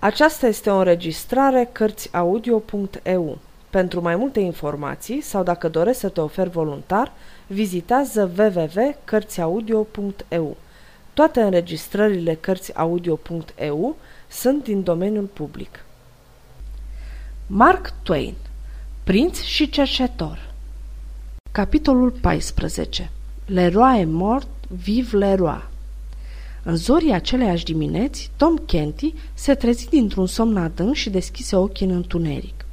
Aceasta este o înregistrare Cărțiaudio.eu. Pentru mai multe informații sau dacă dorești să te oferi voluntar, vizitează www.cărțiaudio.eu. Toate înregistrările Cărțiaudio.eu sunt din domeniul public. Mark Twain Prinț și cercetor Capitolul 14 Leroy est mort, vive Leroy în zorii aceleiași dimineți, Tom Kenty se trezi dintr-un somn adânc și deschise ochii în întuneric.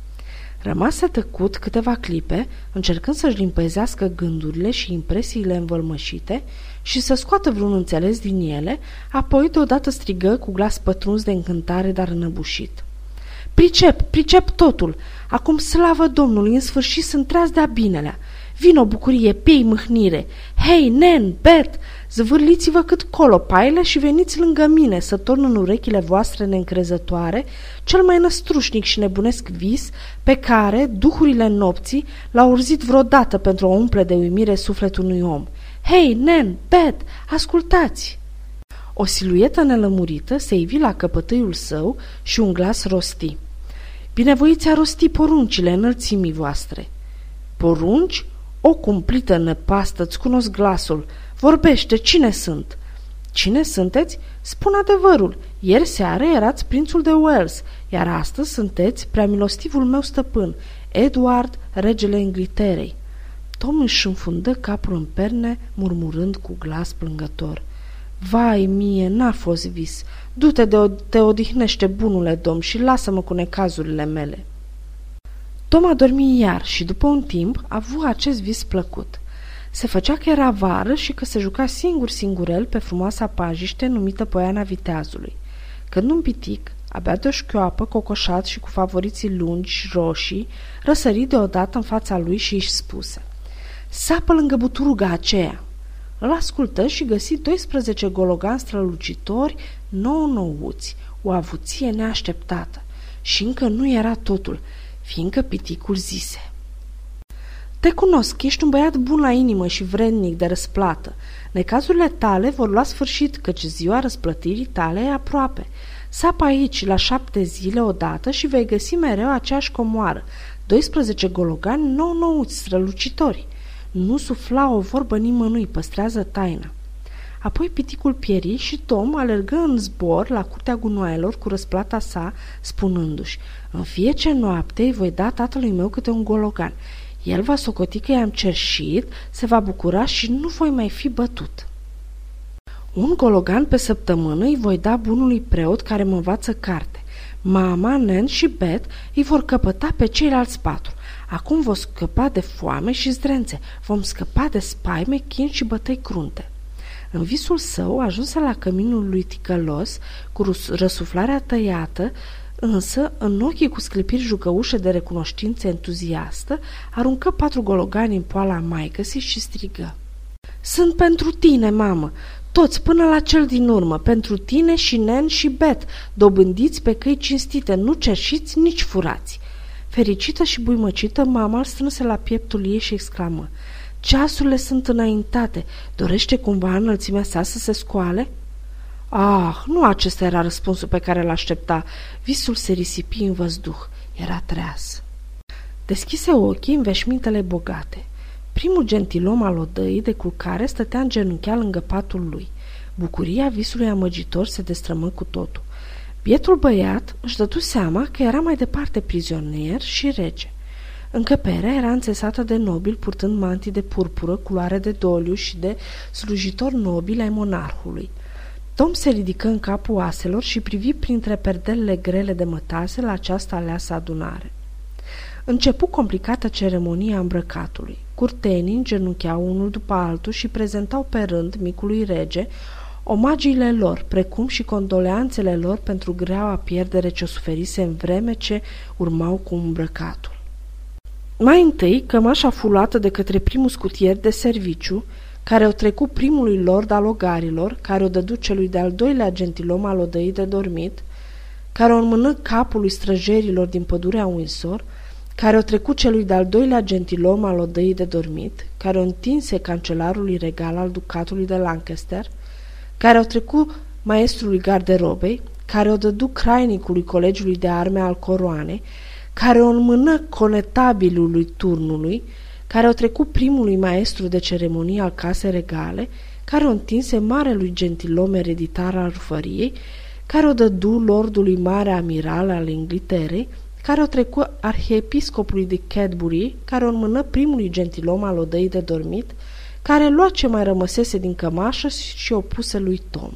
Rămase tăcut câteva clipe, încercând să-și limpezească gândurile și impresiile învălmășite și să scoată vreun înțeles din ele, apoi deodată strigă cu glas pătruns de încântare, dar înăbușit. Pricep, pricep totul! Acum slavă Domnului, în sfârșit sunt treaz de-a binelea! Vino bucurie, pei mâhnire! Hei, nen, bet, zvârliți-vă cât colo paile și veniți lângă mine să torn în urechile voastre neîncrezătoare cel mai năstrușnic și nebunesc vis pe care duhurile nopții l-au urzit vreodată pentru a umple de uimire sufletul unui om. Hei, nen, bet, ascultați! O siluetă nelămurită se ivi la căpătâiul său și un glas rosti. Binevoiți a rosti poruncile înălțimii voastre. Porunci? O cumplită năpastă, îți cunosc glasul. Vorbește, cine sunt? Cine sunteți? Spun adevărul. Ieri seară erați prințul de Wales, iar astăzi sunteți preamilostivul meu stăpân, Edward, regele Ingliterei. Tom își înfundă capul în perne, murmurând cu glas plângător. Vai mie, n-a fost vis. Du-te de o, te odihnește, bunule domn, și lasă-mă cu necazurile mele. Tom a dormit iar și după un timp a avut acest vis plăcut. Se făcea că era vară și că se juca singur singurel pe frumoasa pajiște numită Poiana Viteazului. Când un pitic, abia de o șchioapă, cocoșat și cu favoriții lungi și roșii, răsări deodată în fața lui și își spuse Sapă lângă buturuga aceea! Îl ascultă și găsi 12 gologani strălucitori, nou nouți, o avuție neașteptată. Și încă nu era totul – fiindcă piticul zise Te cunosc, ești un băiat bun la inimă și vrednic de răsplată. Necazurile tale vor lua sfârșit, căci ziua răsplătirii tale e aproape. Sapă aici la șapte zile odată și vei găsi mereu aceeași comoară, 12 gologani nou-nouți, strălucitori. Nu sufla o vorbă nimănui, păstrează taina. Apoi piticul pieri și Tom alergă în zbor la curtea gunoaielor cu răsplata sa, spunându-și În fiecare noapte îi voi da tatălui meu câte un gologan. El va socoti că i-am cerșit, se va bucura și nu voi mai fi bătut. Un gologan pe săptămână îi voi da bunului preot care mă învață carte. Mama, Nen și Bet îi vor căpăta pe ceilalți patru. Acum vom scăpa de foame și zdrențe, vom scăpa de spaime, chin și bătăi crunte. În visul său ajunse la căminul lui ticălos, cu răsuflarea tăiată, însă, în ochii cu sclipiri jucăușe de recunoștință entuziastă, aruncă patru gologani în poala maicăsii și strigă. Sunt pentru tine, mamă, toți până la cel din urmă, pentru tine și nen și bet, dobândiți pe căi cinstite, nu cerșiți, nici furați. Fericită și buimăcită, mama îl strânse la pieptul ei și exclamă, Ceasurile sunt înaintate. Dorește cumva înălțimea sa să se scoale? Ah, nu acesta era răspunsul pe care l-aștepta. Visul se risipi în văzduh. Era treaz. Deschise ochii în veșmintele bogate. Primul gentilom al odăii de culcare stătea în genunchea lângă patul lui. Bucuria visului amăgitor se destrămă cu totul. Bietul băiat își dădu seama că era mai departe prizonier și rege. Încăperea era înțesată de nobili purtând mantii de purpură, culoare de doliu și de slujitori nobili ai monarhului. Tom se ridică în capul aselor și privi printre perdelele grele de mătase la această aleasă adunare. Începu complicată ceremonia îmbrăcatului. Curtenii îngenuncheau unul după altul și prezentau pe rând micului rege omagiile lor, precum și condoleanțele lor pentru greaua pierdere ce o suferise în vreme ce urmau cu îmbrăcatul. Mai întâi, cămașa fulată de către primul scutier de serviciu, care o trecut primului lord al ogarilor, care o dădu celui de-al doilea gentilom al odăii de dormit, care o înmână capului străjerilor din pădurea Windsor, care o trecut celui de-al doilea gentilom al odăii de dormit, care o întinse cancelarului regal al ducatului de Lancaster, care o trecut maestrului garderobei, care o dădu crainicului colegiului de arme al coroanei, care o înmână conetabilului turnului, care o trecut primului maestru de ceremonie al casei regale, care o întinse marelui gentilom ereditar al rufăriei, care o dădu lordului mare amiral al Ingliterei, care o trecu arhiepiscopului de Cadbury, care o înmână primului gentilom al odăii de dormit, care lua ce mai rămăsese din cămașă și o puse lui Tom.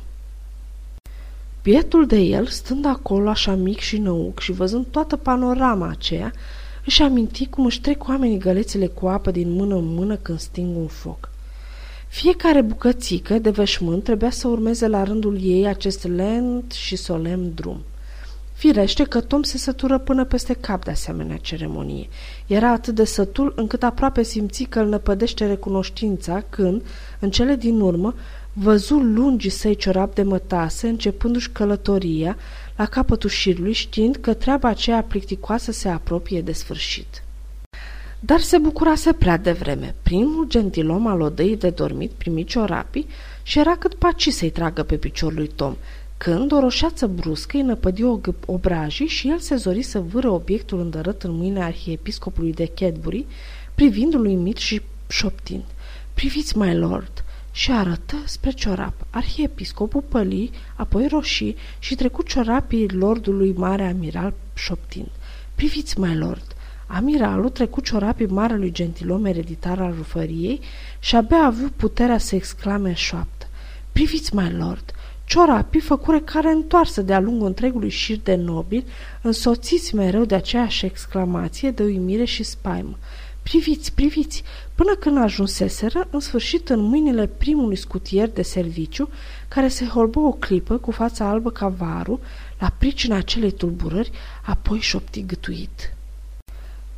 Bietul de el, stând acolo așa mic și năuc și văzând toată panorama aceea, își aminti cum își trec oamenii gălețile cu apă din mână în mână când sting un foc. Fiecare bucățică de veșmânt trebuia să urmeze la rândul ei acest lent și solemn drum. Firește că Tom se sătură până peste cap de asemenea ceremonie. Era atât de sătul încât aproape simți că îl năpădește recunoștința când, în cele din urmă, văzu lungii săi ciorap de mătase începându-și călătoria la capătul șirului știind că treaba aceea plicticoasă se apropie de sfârșit. Dar se bucurase prea devreme. Primul gentilom al odăii de dormit primi ciorapii și era cât paci să-i tragă pe picior lui Tom, când o roșeață bruscă îi năpădi o obrajii și el se zori să vâră obiectul îndărât în mâinile arhiepiscopului de Cadbury, privindu-l uimit și șoptind. Priviți, my lord!" Și arătă spre ciorap. Arhiepiscopul păli, apoi roșii și trecut ciorapii lordului mare amiral șoptind. Priviți, my lord! Amiralul trecut ciorapii marelui gentilom ereditar al rufăriei și abia a avut puterea să exclame în șoaptă. Priviți, my lord! Ciorapii făcure care întoarsă de-a lungul întregului șir de nobili, însoțiți mereu de aceeași exclamație de uimire și spaimă. Priviți, priviți! Până când ajunseseră, în sfârșit, în mâinile primului scutier de serviciu, care se holbă o clipă cu fața albă ca varul, la pricina acelei tulburări, apoi șopti gâtuit.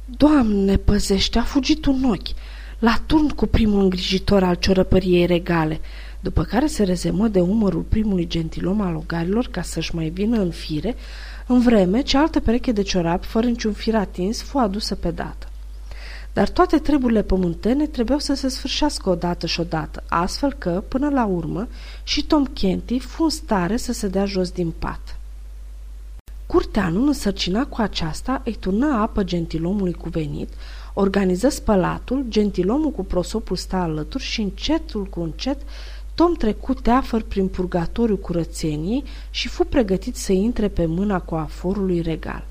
Doamne, păzește, a fugit un ochi! La turn cu primul îngrijitor al ciorăpăriei regale, după care se rezemă de umărul primului gentilom al ogarilor ca să-și mai vină în fire, în vreme ce altă pereche de ciorap, fără niciun fir atins, fu adusă pe dată. Dar toate treburile pământene trebuiau să se sfârșească odată și odată, astfel că, până la urmă, și Tom Kenty fu în stare să se dea jos din pat. Curteanul însărcina cu aceasta, îi turnă apă gentilomului cuvenit, organiză spălatul, gentilomul cu prosopul sta alături și încetul cu încet Tom trecut teafăr prin purgatoriu curățeniei și fu pregătit să intre pe mâna cu aforului regal.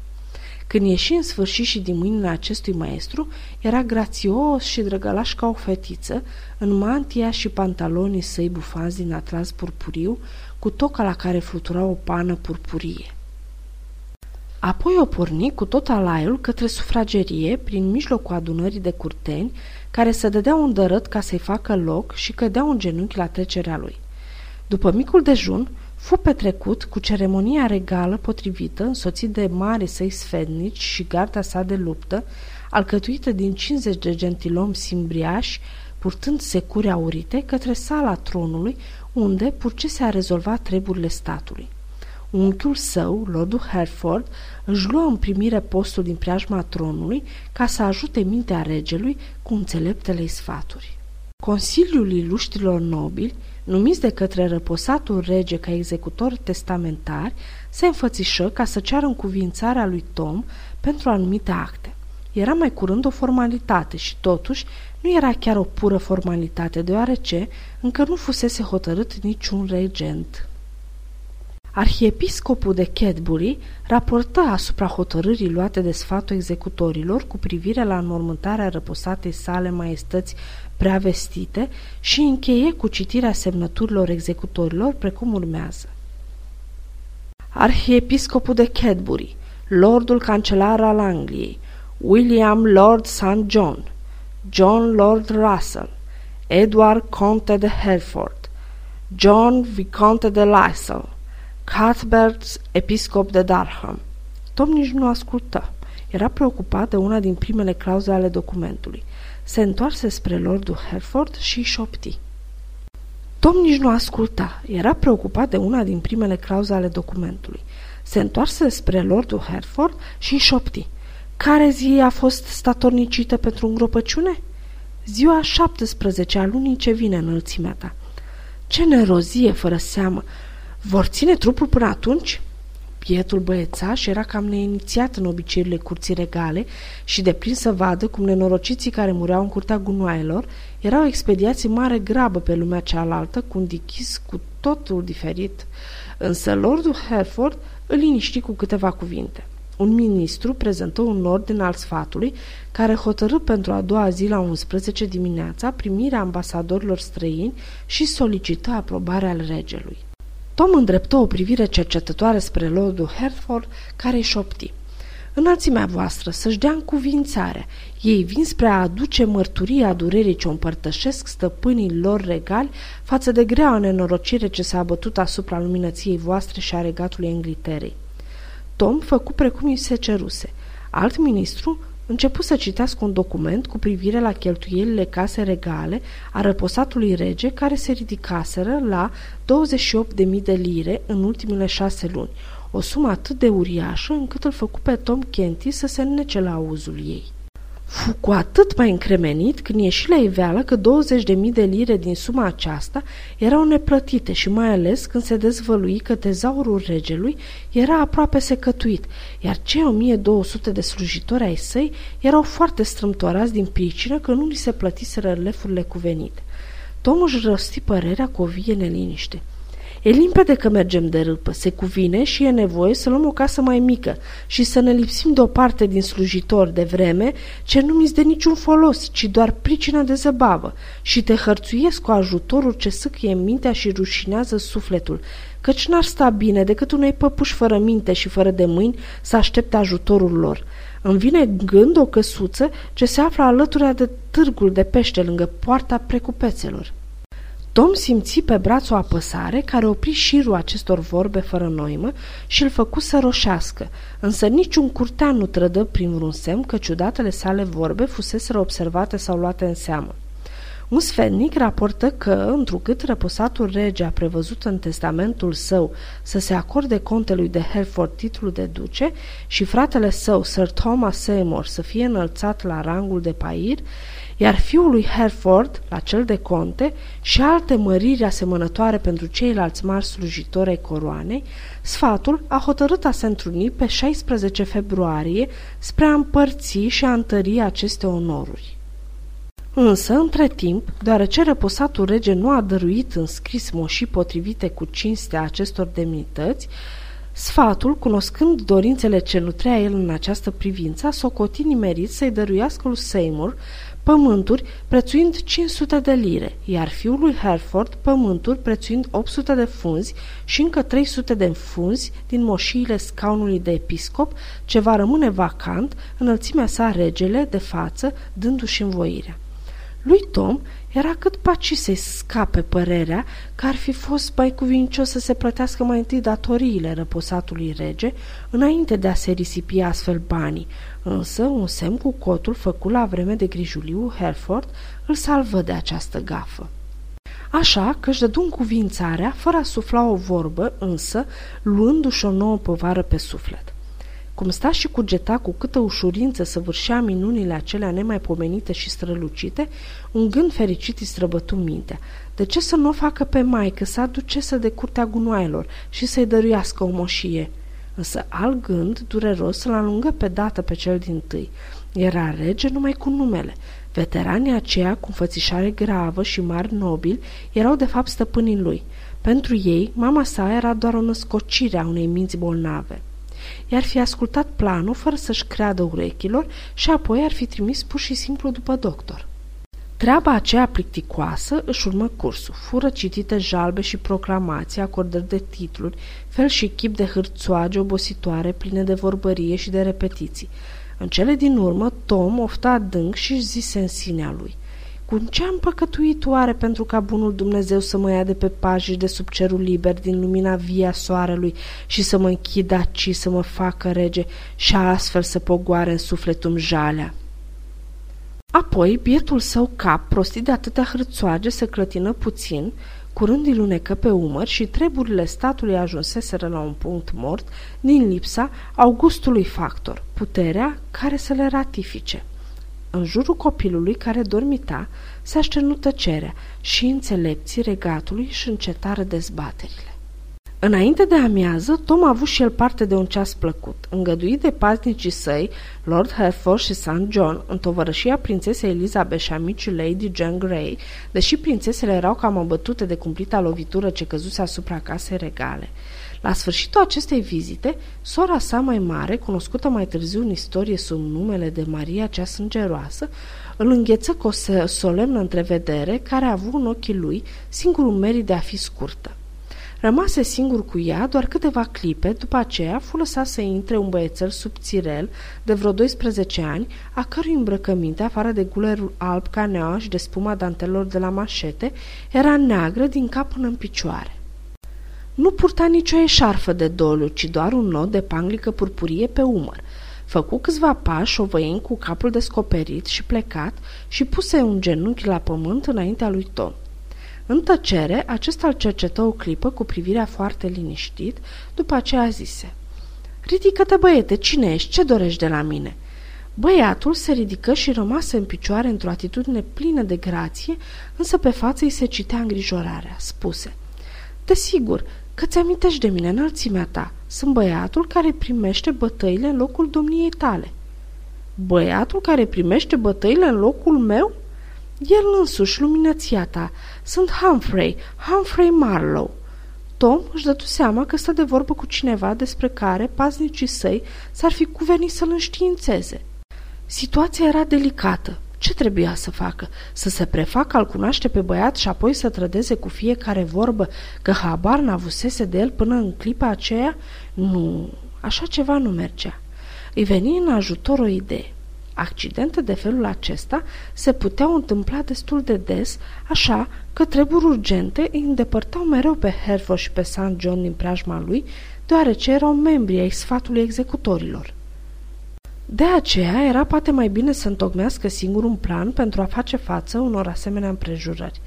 Când ieși în sfârșit și din mâinile acestui maestru, era grațios și drăgălaș ca o fetiță, în mantia și pantalonii săi bufați din atlas purpuriu, cu toca la care flutura o pană purpurie. Apoi o porni cu tot alaiul către sufragerie, prin mijlocul adunării de curteni, care se dădeau un dărât ca să-i facă loc și cădeau în genunchi la trecerea lui. După micul dejun, fu petrecut cu ceremonia regală potrivită, însoțit de mari săi sfednici și garda sa de luptă, alcătuită din 50 de gentilomi simbriași, purtând securi aurite, către sala tronului, unde purcese a rezolva treburile statului. Unchiul său, Lordul Hereford, își luă în primire postul din preajma tronului ca să ajute mintea regelui cu înțeleptele sfaturi. Consiliul iluștrilor nobili, numiți de către răposatul rege ca executor testamentar, se înfățișă ca să ceară încuvințarea lui Tom pentru anumite acte. Era mai curând o formalitate și totuși nu era chiar o pură formalitate, deoarece încă nu fusese hotărât niciun regent. Arhiepiscopul de Cadbury raportă asupra hotărârii luate de sfatul executorilor cu privire la înmormântarea răposatei sale maestăți prea vestite și încheie cu citirea semnăturilor executorilor precum urmează. Arhiepiscopul de Cadbury, Lordul Cancelar al Angliei, William Lord St. John, John Lord Russell, Edward Conte de Hereford, John Visconte de Lysel, Cuthbert, episcop de Darham. Tom nici nu ascultă. Era preocupat de una din primele clauze ale documentului. Se întoarse spre lordul Hereford și șopti. Tom nici nu asculta. Era preocupat de una din primele clauze ale documentului. Se întoarse spre lordul Hereford și șopti. Care zi a fost statornicită pentru îngropăciune? Ziua 17 a lunii ce vine înălțimea ta. Ce nerozie, fără seamă! Vor ține trupul până atunci? Bietul băiețaș era cam neinițiat în obiceiurile curții regale și deprins să vadă cum nenorociții care mureau în curtea gunoaielor erau expediații mare grabă pe lumea cealaltă cu un dichis cu totul diferit. Însă Lordul Hereford îl liniști cu câteva cuvinte. Un ministru prezentă un ordin al sfatului care hotărâ pentru a doua zi la 11 dimineața primirea ambasadorilor străini și solicită aprobarea al regelui. Tom îndreptă o privire cercetătoare spre Lordul Hereford, care își șopti. Înălțimea voastră să-și dea cuvințare. Ei vin spre a aduce mărturia durerii ce o împărtășesc stăpânii lor regali față de grea nenorocire ce s-a abătut asupra luminăției voastre și a regatului Engliterei. Tom făcu precum îi se ceruse. Alt ministru începu să citească un document cu privire la cheltuielile case regale a răposatului rege care se ridicaseră la 28.000 de lire în ultimele șase luni, o sumă atât de uriașă încât îl făcu pe Tom Kenty să se nece la auzul ei. Fu cu atât mai încremenit când ieși la iveală că 20.000 de lire din suma aceasta erau neplătite și mai ales când se dezvălui că tezaurul regelui era aproape secătuit, iar cei 1200 de slujitori ai săi erau foarte strâmtorați din pricină că nu li se plătiseră lefurile cuvenite. Tom își răsti părerea cu o vie neliniște. E limpede că mergem de râpă, se cuvine și e nevoie să luăm o casă mai mică și să ne lipsim de o parte din slujitori de vreme ce nu mi de niciun folos, ci doar pricina de zăbavă și te hărțuiesc cu ajutorul ce sâcâie mintea și rușinează sufletul, căci n-ar sta bine decât unei păpuși fără minte și fără de mâini să aștepte ajutorul lor. Îmi vine gând o căsuță ce se află alături de târgul de pește lângă poarta precupețelor. Tom simți pe braț o apăsare care opri șirul acestor vorbe fără noimă și îl făcu să roșească, însă niciun curtean nu trădă prin vreun semn că ciudatele sale vorbe fuseseră observate sau luate în seamă. Un sfetnic raportă că, întrucât răposatul rege a prevăzut în testamentul său să se acorde contelui de Hereford titlul de duce și fratele său, Sir Thomas Seymour, să fie înălțat la rangul de pair, iar fiul lui Hereford, la cel de conte, și alte măriri asemănătoare pentru ceilalți mari slujitori ai coroanei, sfatul a hotărât a se întruni pe 16 februarie spre a împărți și a întări aceste onoruri. Însă, între timp, deoarece răposatul rege nu a dăruit în scris moșii potrivite cu cinstea acestor demnități, Sfatul, cunoscând dorințele ce nutrea el în această privință, a socotit nimerit să-i dăruiască lui Seymour pământuri prețuind 500 de lire, iar fiul lui Hereford pământuri prețuind 800 de funzi și încă 300 de funzi din moșiile scaunului de episcop, ce va rămâne vacant, înălțimea sa regele de față, dându-și învoirea. Lui Tom era cât paci să-i scape părerea că ar fi fost mai cuvincios să se plătească mai întâi datoriile răposatului rege, înainte de a se risipi astfel banii, însă un semn cu cotul făcut la vreme de grijuliu Hereford îl salvă de această gafă. Așa că își dădu cuvințarea, fără a sufla o vorbă, însă luându-și o nouă povară pe suflet. Cum sta și cugeta cu câtă ușurință să vârșea minunile acelea nemaipomenite și strălucite, un gând fericit îi străbătu mintea. De ce să nu o facă pe maică, să aducese de curtea gunoaielor și să-i dăruiască o moșie? Însă alt gând, dureros, să-l alungă pe dată pe cel din tâi. Era rege numai cu numele. Veteranii aceia, cu înfățișare gravă și mari nobili, erau de fapt stăpânii lui. Pentru ei, mama sa era doar o născocire a unei minți bolnave i-ar fi ascultat planul fără să-și creadă urechilor și apoi ar fi trimis pur și simplu după doctor. Treaba aceea plicticoasă își urmă cursul. Fură citite jalbe și proclamații, acordări de titluri, fel și chip de hârțoage obositoare pline de vorbărie și de repetiții. În cele din urmă, Tom ofta adânc și își zise în sinea lui – cu ce am păcătuit oare pentru ca bunul Dumnezeu să mă ia de pe paji de sub cerul liber din lumina via soarelui și să mă închid aici, să mă facă rege și astfel să pogoare în sufletul jalea? Apoi, bietul său cap, prostit de atâtea hârțoage, se clătină puțin, curând îi lunecă pe umăr și treburile statului ajunseseră la un punct mort din lipsa Augustului factor, puterea care să le ratifice. În jurul copilului care dormita se așternu tăcerea și înțelepții regatului și încetară dezbaterile. Înainte de amiază, Tom a avut și el parte de un ceas plăcut, îngăduit de paznicii săi, Lord Hertford și St. John, în tovărășia prințesei Elizabeth și a micii Lady Jane Grey, deși prințesele erau cam abătute de cumplita lovitură ce căzuse asupra casei regale. La sfârșitul acestei vizite, sora sa mai mare, cunoscută mai târziu în istorie sub numele de Maria cea Sângeroasă, îl îngheță cu o solemnă întrevedere care a avut în ochii lui singurul merit de a fi scurtă. Rămase singur cu ea doar câteva clipe, după aceea fu lăsat să intre un băiețel subțirel de vreo 12 ani, a cărui îmbrăcăminte, afară de gulerul alb ca neaua și de spuma dantelor de la mașete, era neagră din cap până în picioare. Nu purta nicio eșarfă de doliu, ci doar un nod de panglică purpurie pe umăr. Făcu câțiva pași, o văind cu capul descoperit și plecat și puse un genunchi la pământ înaintea lui Tom. În tăcere, acesta îl cercetă o clipă cu privirea foarte liniștit, după aceea zise Ridică-te, băiete, cine ești? Ce dorești de la mine?" Băiatul se ridică și rămase în picioare într-o atitudine plină de grație, însă pe față îi se citea îngrijorarea. Spuse, Desigur, că ți-amintești de mine înălțimea ta. Sunt băiatul care primește bătăile în locul domniei tale." Băiatul care primește bătăile în locul meu?" El însuși, luminăția ta. Sunt Humphrey, Humphrey Marlowe. Tom își dădu seama că stă de vorbă cu cineva despre care paznicii săi s-ar fi cuvenit să-l înștiințeze. Situația era delicată. Ce trebuia să facă? Să se prefacă al cunoaște pe băiat și apoi să trădeze cu fiecare vorbă că habar n-avusese de el până în clipa aceea? Nu, așa ceva nu mergea. Îi veni în ajutor o idee. Accidente de felul acesta se puteau întâmpla destul de des, așa că treburi urgente îi îndepărtau mereu pe Hereford și pe St. John din preajma lui, deoarece erau membri ai sfatului executorilor. De aceea era poate mai bine să întocmească singur un plan pentru a face față unor asemenea împrejurări.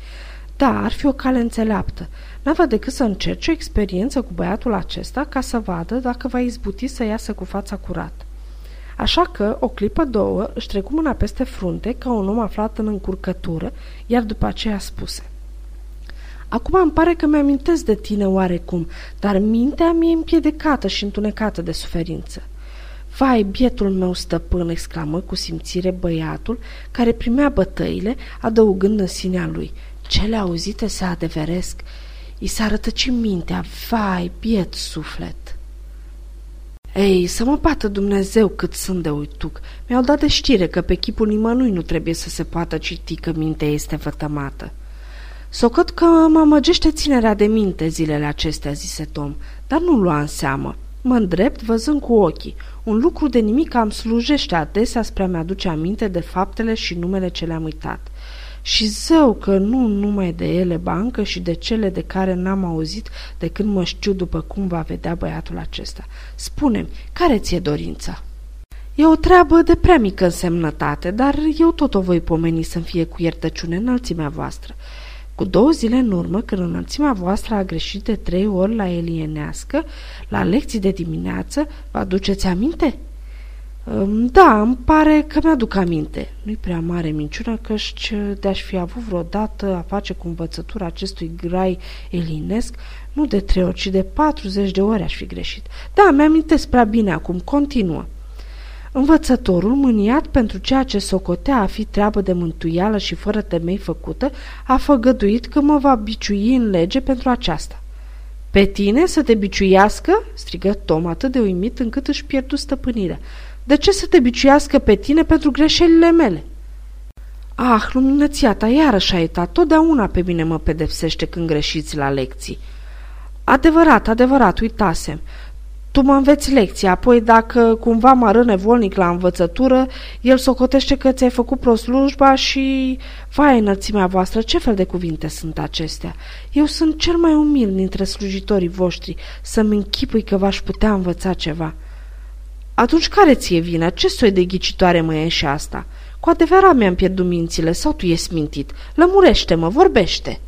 Da, ar fi o cale înțeleaptă. N-avea decât să încerce o experiență cu băiatul acesta ca să vadă dacă va izbuti să iasă cu fața curată. Așa că, o clipă două, își trecu mâna peste frunte ca un om aflat în încurcătură, iar după aceea spuse Acum îmi pare că mi-amintesc de tine oarecum, dar mintea mi e împiedecată și întunecată de suferință. Vai, bietul meu stăpân, exclamă cu simțire băiatul, care primea bătăile, adăugând în sinea lui. Cele auzite se adeveresc. I s-a rătăcit mintea, vai, biet suflet. Ei, să mă bată Dumnezeu cât sunt de uituc. Mi-au dat de știre că pe chipul nimănui nu trebuie să se poată citi că mintea este vătămată. Socot că mă amăgește ținerea de minte zilele acestea, zise Tom, dar nu lua în seamă. Mă îndrept văzând cu ochii. Un lucru de nimic am slujește adesea spre a-mi aduce aminte de faptele și numele ce le-am uitat. Și zău că nu numai de ele bancă și de cele de care n-am auzit de când mă știu după cum va vedea băiatul acesta. Spune-mi, care ți-e dorința? E o treabă de prea mică însemnătate, dar eu tot o voi pomeni să fie cu iertăciune înălțimea voastră. Cu două zile în urmă, când înălțimea voastră a greșit de trei ori la elienească, la lecții de dimineață, vă aduceți aminte?" Da, îmi pare că mi-aduc aminte. Nu-i prea mare minciună căci de-aș fi avut vreodată a face cu învățătura acestui grai elinesc, nu de trei ori, ci de 40 de ori aș fi greșit. Da, mi-amintesc prea bine acum, continuă. Învățătorul, mâniat pentru ceea ce socotea a fi treabă de mântuială și fără temei făcută, a făgăduit că mă va biciui în lege pentru aceasta. Pe tine să te biciuiască?" strigă Tom atât de uimit încât își pierdu stăpânirea. De ce să te biciuiască pe tine pentru greșelile mele? Ah, luminăția ta iarăși a uitat, totdeauna pe mine mă pedepsește când greșiți la lecții. Adevărat, adevărat, uitasem. Tu mă înveți lecția, apoi dacă cumva mă arăne volnic la învățătură, el socotește că ți-ai făcut proslujba și... Vai, înălțimea voastră, ce fel de cuvinte sunt acestea? Eu sunt cel mai umil dintre slujitorii voștri, să-mi închipui că v-aș putea învăța ceva. Atunci care ție vine? Ce soi de ghicitoare mă e și asta? Cu adevărat mi-am pierdut mințile sau tu ești mintit? Lămurește-mă, vorbește!"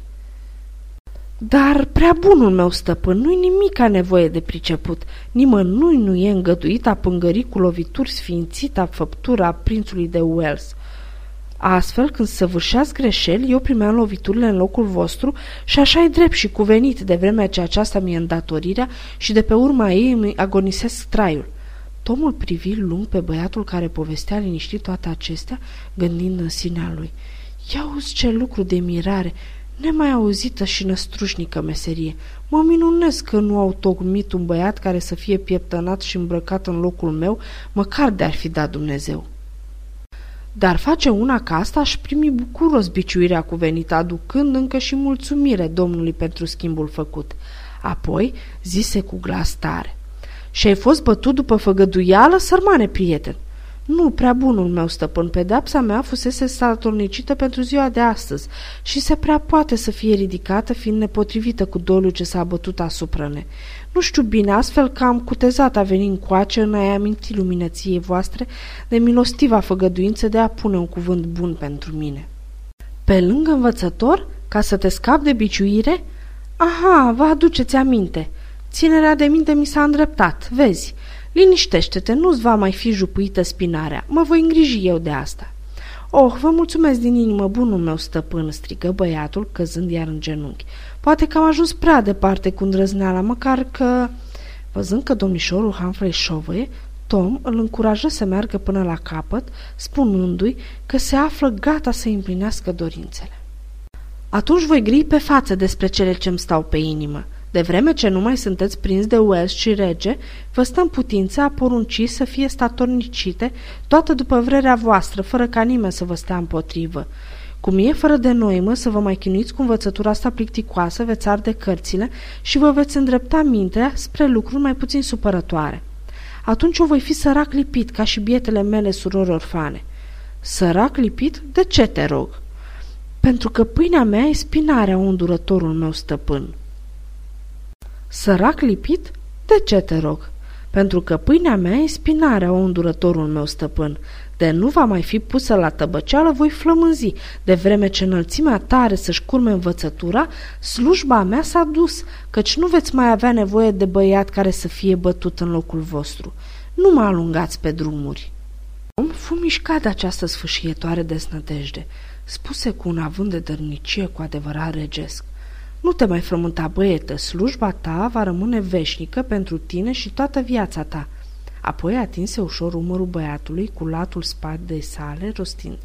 Dar, prea bunul meu stăpân, nu-i nimic a nevoie de priceput. Nimănui nu e îngăduit a pângări cu lovituri sfințita făptura prințului de Wells. Astfel, când săvârșeați greșeli, eu primeam loviturile în locul vostru și așa e drept și cuvenit de vremea ce aceasta mi-e îndatorirea și de pe urma ei îmi agonisesc traiul. Tomul privi lung pe băiatul care povestea liniștit toate acestea, gândind în sinea lui. Ia uzi ce lucru de mirare! Nemai auzită și năstrușnică meserie. Mă minunesc că nu au tocmit un băiat care să fie pieptănat și îmbrăcat în locul meu, măcar de-ar fi dat Dumnezeu. Dar face una ca asta aș primi bucuros biciuirea cuvenită, aducând încă și mulțumire Domnului pentru schimbul făcut. Apoi zise cu glas tare. Și ai fost bătut după făgăduială, sărmane prieten. Nu, prea bunul meu stăpân, pedepsa mea fusese statornicită pentru ziua de astăzi și se prea poate să fie ridicată fiind nepotrivită cu dolul ce s-a bătut asupra ne. Nu știu bine, astfel că am cutezat a veni încoace în a aminti luminăției voastre de milostiva făgăduință de a pune un cuvânt bun pentru mine. Pe lângă învățător, ca să te scap de biciuire? Aha, vă aduceți aminte. Ținerea de minte mi s-a îndreptat, vezi. Liniștește-te, nu-ți va mai fi jupuită spinarea. Mă voi îngriji eu de asta. Oh, vă mulțumesc din inimă, bunul meu stăpân, strigă băiatul, căzând iar în genunchi. Poate că am ajuns prea departe cu îndrăzneala, măcar că... Văzând că domnișorul Humphrey șovăie, Tom îl încurajă să meargă până la capăt, spunându-i că se află gata să împlinească dorințele. Atunci voi gri pe față despre cele ce-mi stau pe inimă. De vreme ce nu mai sunteți prins de Wells și rege, vă stă în putință a porunci să fie statornicite toată după vrerea voastră, fără ca nimeni să vă stea împotrivă. Cum e fără de noimă să vă mai chinuiți cu învățătura asta plicticoasă, veți arde cărțile și vă veți îndrepta mintea spre lucruri mai puțin supărătoare. Atunci o voi fi sărac lipit, ca și bietele mele surori orfane. Sărac lipit? De ce te rog? Pentru că pâinea mea e spinarea undurătorul meu stăpân. Sărac lipit? De ce te rog? Pentru că pâinea mea e spinarea, o îndurătorul meu stăpân. De nu va mai fi pusă la tăbăceală, voi flămânzi. De vreme ce înălțimea tare să-și curme învățătura, slujba mea s-a dus, căci nu veți mai avea nevoie de băiat care să fie bătut în locul vostru. Nu mă alungați pe drumuri. Om fu mișcat de această sfâșietoare desnădejde, spuse cu un avânt de dărnicie cu adevărat regesc. Nu te mai frământa, băietă, slujba ta va rămâne veșnică pentru tine și toată viața ta. Apoi atinse ușor umărul băiatului cu latul spadei sale, rostind.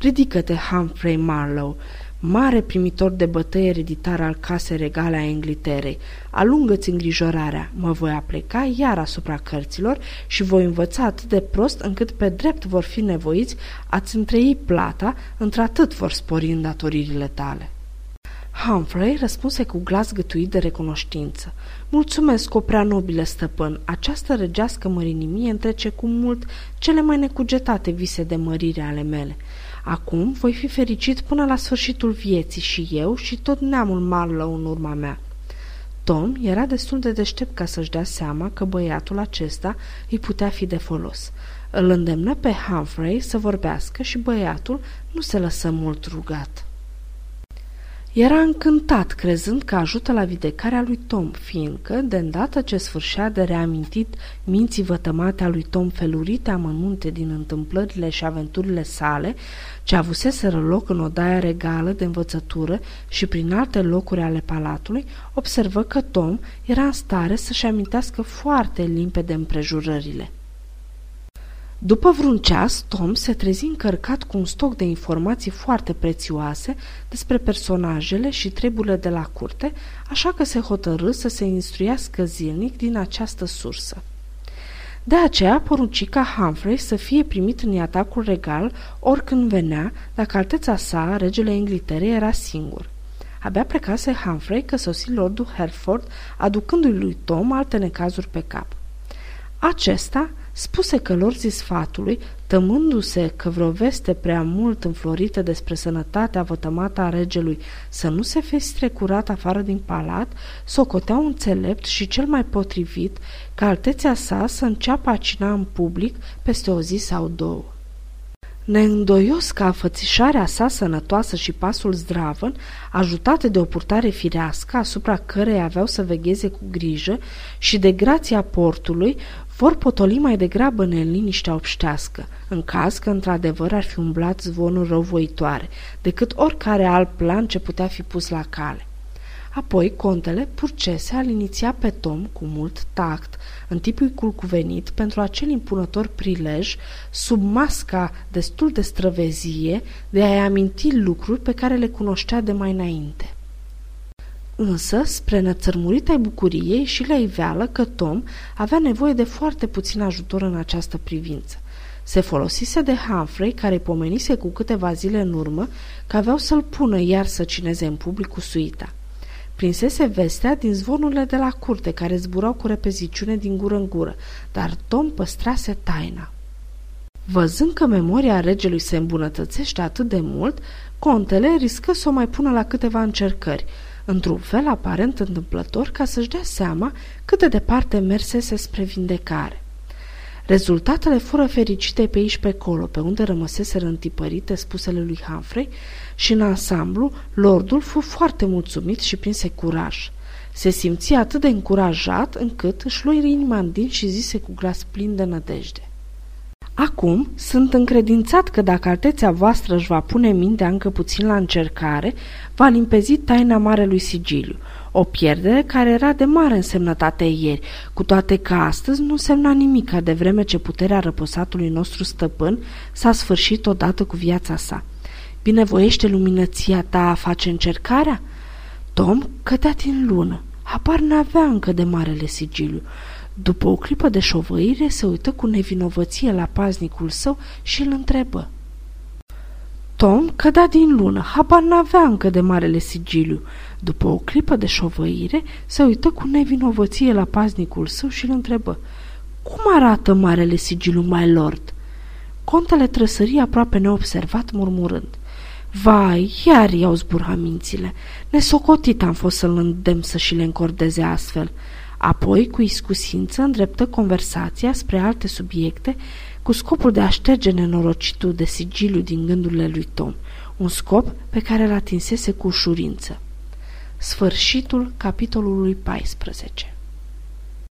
Ridică-te, Humphrey Marlowe, mare primitor de bătăi ereditar al casei regale a Engliterei. Alungă-ți îngrijorarea, mă voi apleca iar asupra cărților și voi învăța atât de prost încât pe drept vor fi nevoiți a-ți întrei plata, într-atât vor spori îndatoririle tale. Humphrey răspunse cu glas gătuit de recunoștință. Mulțumesc, o prea nobilă stăpân. Această regească mărinimie întrece cu mult cele mai necugetate vise de mărire ale mele. Acum voi fi fericit până la sfârșitul vieții și eu și tot neamul Marlow în urma mea. Tom era destul de deștept ca să-și dea seama că băiatul acesta îi putea fi de folos. Îl îndemnă pe Humphrey să vorbească și băiatul nu se lăsă mult rugat. Era încântat, crezând că ajută la vindecarea lui Tom, fiindcă, de îndată ce sfârșea de reamintit minții vătămate a lui Tom felurite amănunte din întâmplările și aventurile sale, ce avuseseră loc în odaia regală de învățătură și prin alte locuri ale palatului, observă că Tom era în stare să-și amintească foarte limpede împrejurările. După vreun ceas, Tom se trezi încărcat cu un stoc de informații foarte prețioase despre personajele și treburile de la curte, așa că se hotărâ să se instruiască zilnic din această sursă. De aceea porunci ca Humphrey să fie primit în atacul regal oricând venea, dacă alteța sa, regele Ingliterei, era singur. Abia plecase Humphrey că sosi lordul Hereford, aducându-i lui Tom alte necazuri pe cap. Acesta spuse călorzii sfatului, tămându-se că vreo veste prea mult înflorită despre sănătatea vătămată a regelui să nu se fi strecurat afară din palat, socotea un înțelept și cel mai potrivit ca altețea sa să înceapă a cina în public peste o zi sau două. Neîndoios că afățișarea sa sănătoasă și pasul zdravăn, ajutate de o purtare firească asupra cărei aveau să vegheze cu grijă și de grația portului, vor potoli mai degrabă neliniștea obștească, în caz că într-adevăr ar fi umblat zvonuri răuvoitoare, decât oricare alt plan ce putea fi pus la cale. Apoi, contele Purcese al iniția pe Tom cu mult tact, în tipul cuvenit pentru acel impunător prilej, sub masca destul de străvezie, de a-i aminti lucruri pe care le cunoștea de mai înainte. Însă, spre nățărmurita bucuriei și la iveală că Tom avea nevoie de foarte puțin ajutor în această privință. Se folosise de Humphrey, care pomenise cu câteva zile în urmă că aveau să-l pună iar să cineze în public cu suita. Prinsese vestea din zvonurile de la curte, care zburau cu repeziciune din gură în gură, dar Tom păstrase taina. Văzând că memoria regelui se îmbunătățește atât de mult, contele riscă să o mai pună la câteva încercări, într-un fel aparent întâmplător ca să-și dea seama cât de departe mersese spre vindecare. Rezultatele fură fericite pe aici pe acolo, pe unde rămăseseră întipărite spusele lui Humphrey și în ansamblu, lordul fu foarte mulțumit și prinse curaj. Se simțea atât de încurajat încât își lui inima în din și zise cu glas plin de nădejde. Acum sunt încredințat că dacă alteția voastră își va pune mintea încă puțin la încercare, va limpezi taina marelui sigiliu, o pierdere care era de mare însemnătate ieri, cu toate că astăzi nu semna nimic de vreme ce puterea răposatului nostru stăpân s-a sfârșit odată cu viața sa. Binevoiește luminăția ta a face încercarea? Tom cădea din lună. Habar n-avea încă de marele sigiliu. După o clipă de șovăire, se uită cu nevinovăție la paznicul său și îl întrebă. Tom cădea din lună, habar n-avea încă de marele sigiliu. După o clipă de șovăire, se uită cu nevinovăție la paznicul său și îl întrebă. Cum arată marele sigiliu, my lord?" Contele trăsării aproape neobservat, murmurând. Vai, iar i-au zburat mințile. Nesocotit am fost să-l îndemn să și le încordeze astfel. Apoi, cu iscusință, îndreptă conversația spre alte subiecte cu scopul de a șterge nenorocitul de sigiliu din gândurile lui Tom, un scop pe care l atinsese cu ușurință. Sfârșitul capitolului 14